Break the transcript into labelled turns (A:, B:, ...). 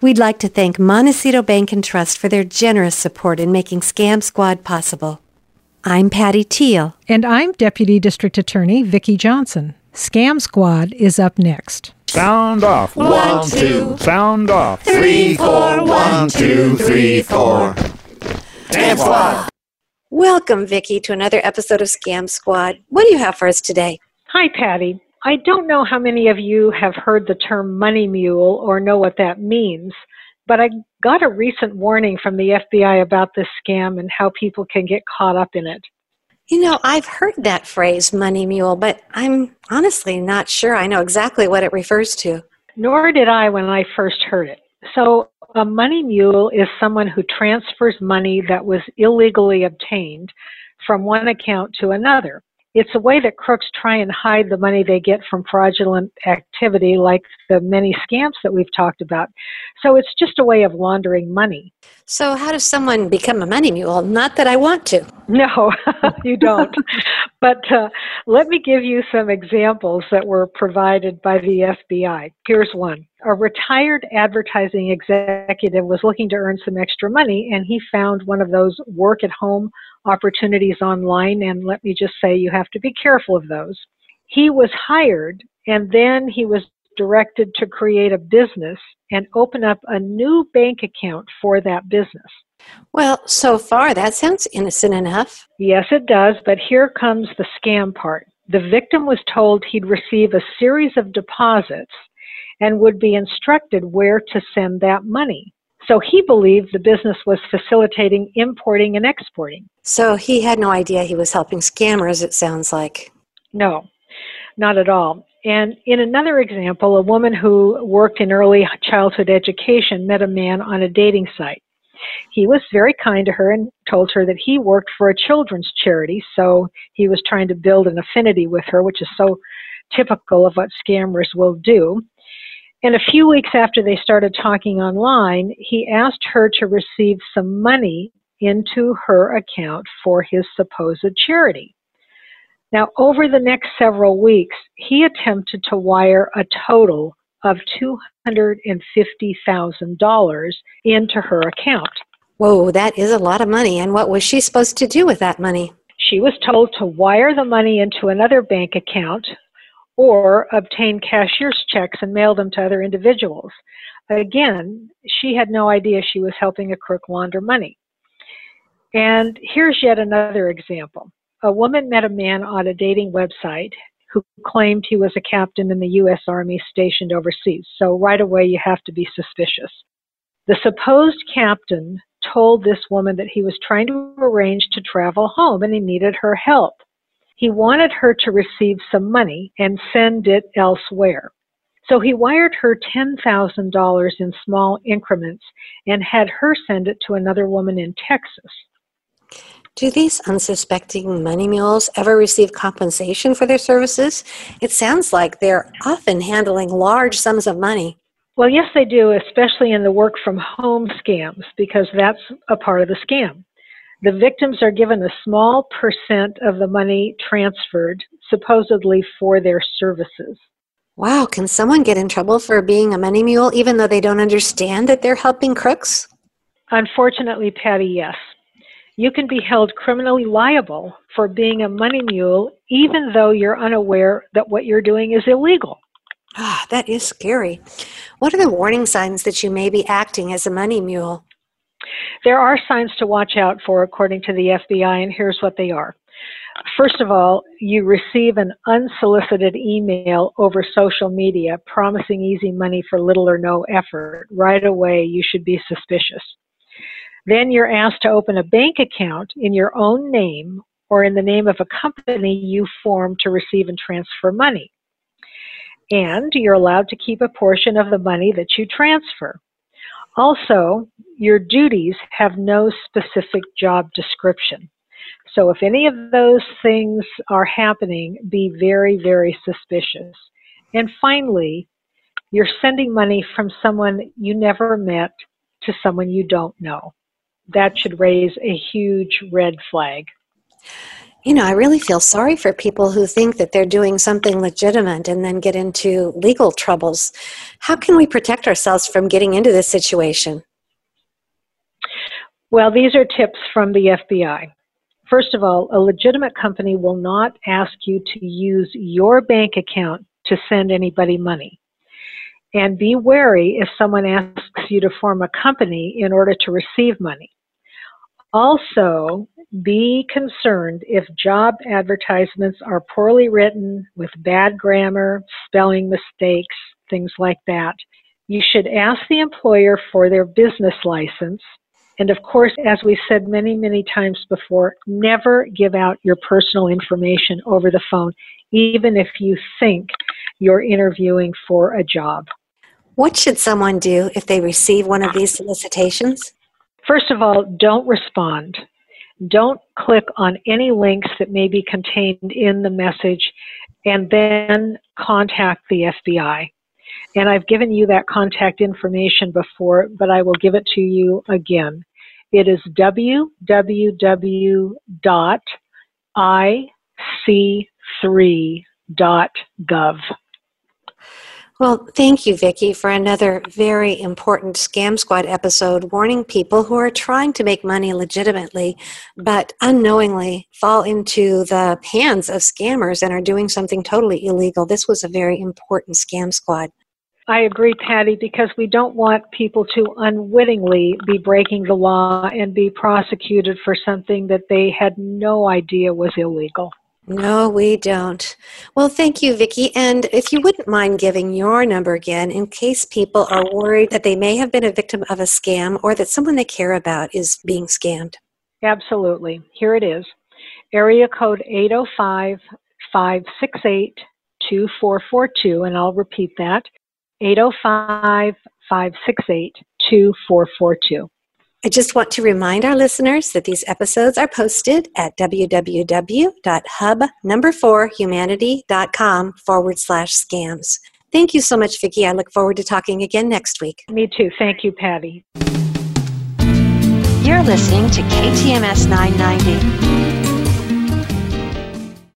A: We'd like to thank Montecito Bank and Trust for their generous support in making Scam Squad possible. I'm Patty Teal.
B: And I'm Deputy District Attorney Vicki Johnson. Scam Squad is up next.
C: Sound off.
D: One, two.
C: Sound off.
D: Three, four. One, two, three, four. Scam Squad.
A: Welcome, Vicki, to another episode of Scam Squad. What do you have for us today?
B: Hi, Patty. I don't know how many of you have heard the term money mule or know what that means, but I got a recent warning from the FBI about this scam and how people can get caught up in it.
A: You know, I've heard that phrase, money mule, but I'm honestly not sure I know exactly what it refers to.
B: Nor did I when I first heard it. So, a money mule is someone who transfers money that was illegally obtained from one account to another it's a way that crooks try and hide the money they get from fraudulent activity, like the many scams that we've talked about. So it's just a way of laundering money.
A: So, how does someone become a money mule? Not that I want to.
B: No, you don't. but uh, let me give you some examples that were provided by the FBI. Here's one. A retired advertising executive was looking to earn some extra money, and he found one of those work at home opportunities online. And let me just say, you have to be careful of those. He was hired, and then he was directed to create a business and open up a new bank account for that business.
A: Well, so far that sounds innocent enough.
B: Yes, it does, but here comes the scam part. The victim was told he'd receive a series of deposits and would be instructed where to send that money. So he believed the business was facilitating importing and exporting.
A: So he had no idea he was helping scammers, it sounds like.
B: No, not at all. And in another example, a woman who worked in early childhood education met a man on a dating site. He was very kind to her and told her that he worked for a children's charity, so he was trying to build an affinity with her, which is so typical of what scammers will do. And a few weeks after they started talking online, he asked her to receive some money into her account for his supposed charity. Now, over the next several weeks, he attempted to wire a total of $250,000 into her account.
A: Whoa, that is a lot of money. And what was she supposed to do with that money?
B: She was told to wire the money into another bank account or obtain cashier's checks and mail them to other individuals. Again, she had no idea she was helping a crook launder money. And here's yet another example. A woman met a man on a dating website who claimed he was a captain in the U.S. Army stationed overseas. So right away, you have to be suspicious. The supposed captain told this woman that he was trying to arrange to travel home and he needed her help. He wanted her to receive some money and send it elsewhere. So he wired her $10,000 in small increments and had her send it to another woman in Texas.
A: Do these unsuspecting money mules ever receive compensation for their services? It sounds like they're often handling large sums of money.
B: Well, yes, they do, especially in the work from home scams, because that's a part of the scam. The victims are given a small percent of the money transferred, supposedly for their services.
A: Wow, can someone get in trouble for being a money mule even though they don't understand that they're helping crooks?
B: Unfortunately, Patty, yes. You can be held criminally liable for being a money mule even though you're unaware that what you're doing is illegal.
A: Ah, that is scary. What are the warning signs that you may be acting as a money mule?
B: There are signs to watch out for, according to the FBI, and here's what they are. First of all, you receive an unsolicited email over social media promising easy money for little or no effort. Right away, you should be suspicious. Then you're asked to open a bank account in your own name or in the name of a company you form to receive and transfer money. And you're allowed to keep a portion of the money that you transfer. Also, your duties have no specific job description. So if any of those things are happening, be very, very suspicious. And finally, you're sending money from someone you never met to someone you don't know. That should raise a huge red flag.
A: You know, I really feel sorry for people who think that they're doing something legitimate and then get into legal troubles. How can we protect ourselves from getting into this situation?
B: Well, these are tips from the FBI. First of all, a legitimate company will not ask you to use your bank account to send anybody money. And be wary if someone asks you to form a company in order to receive money. Also, be concerned if job advertisements are poorly written with bad grammar, spelling mistakes, things like that. You should ask the employer for their business license. And of course, as we said many, many times before, never give out your personal information over the phone, even if you think you're interviewing for a job.
A: What should someone do if they receive one of these solicitations?
B: First of all, don't respond. Don't click on any links that may be contained in the message and then contact the FBI. And I've given you that contact information before, but I will give it to you again. It is www.ic3.gov.
A: Well, thank you, Vicki, for another very important Scam Squad episode warning people who are trying to make money legitimately but unknowingly fall into the hands of scammers and are doing something totally illegal. This was a very important Scam Squad.
B: I agree, Patty, because we don't want people to unwittingly be breaking the law and be prosecuted for something that they had no idea was illegal.
A: No, we don't. Well, thank you, Vicki. And if you wouldn't mind giving your number again in case people are worried that they may have been a victim of a scam or that someone they care about is being scammed.
B: Absolutely. Here it is area code 805 568 2442. And I'll repeat that 805 568 2442.
A: I just want to remind our listeners that these episodes are posted at www.hub4humanity.com forward slash scams. Thank you so much, Vicki. I look forward to talking again next week.
B: Me too. Thank you, Patty.
A: You're listening to KTMS 990.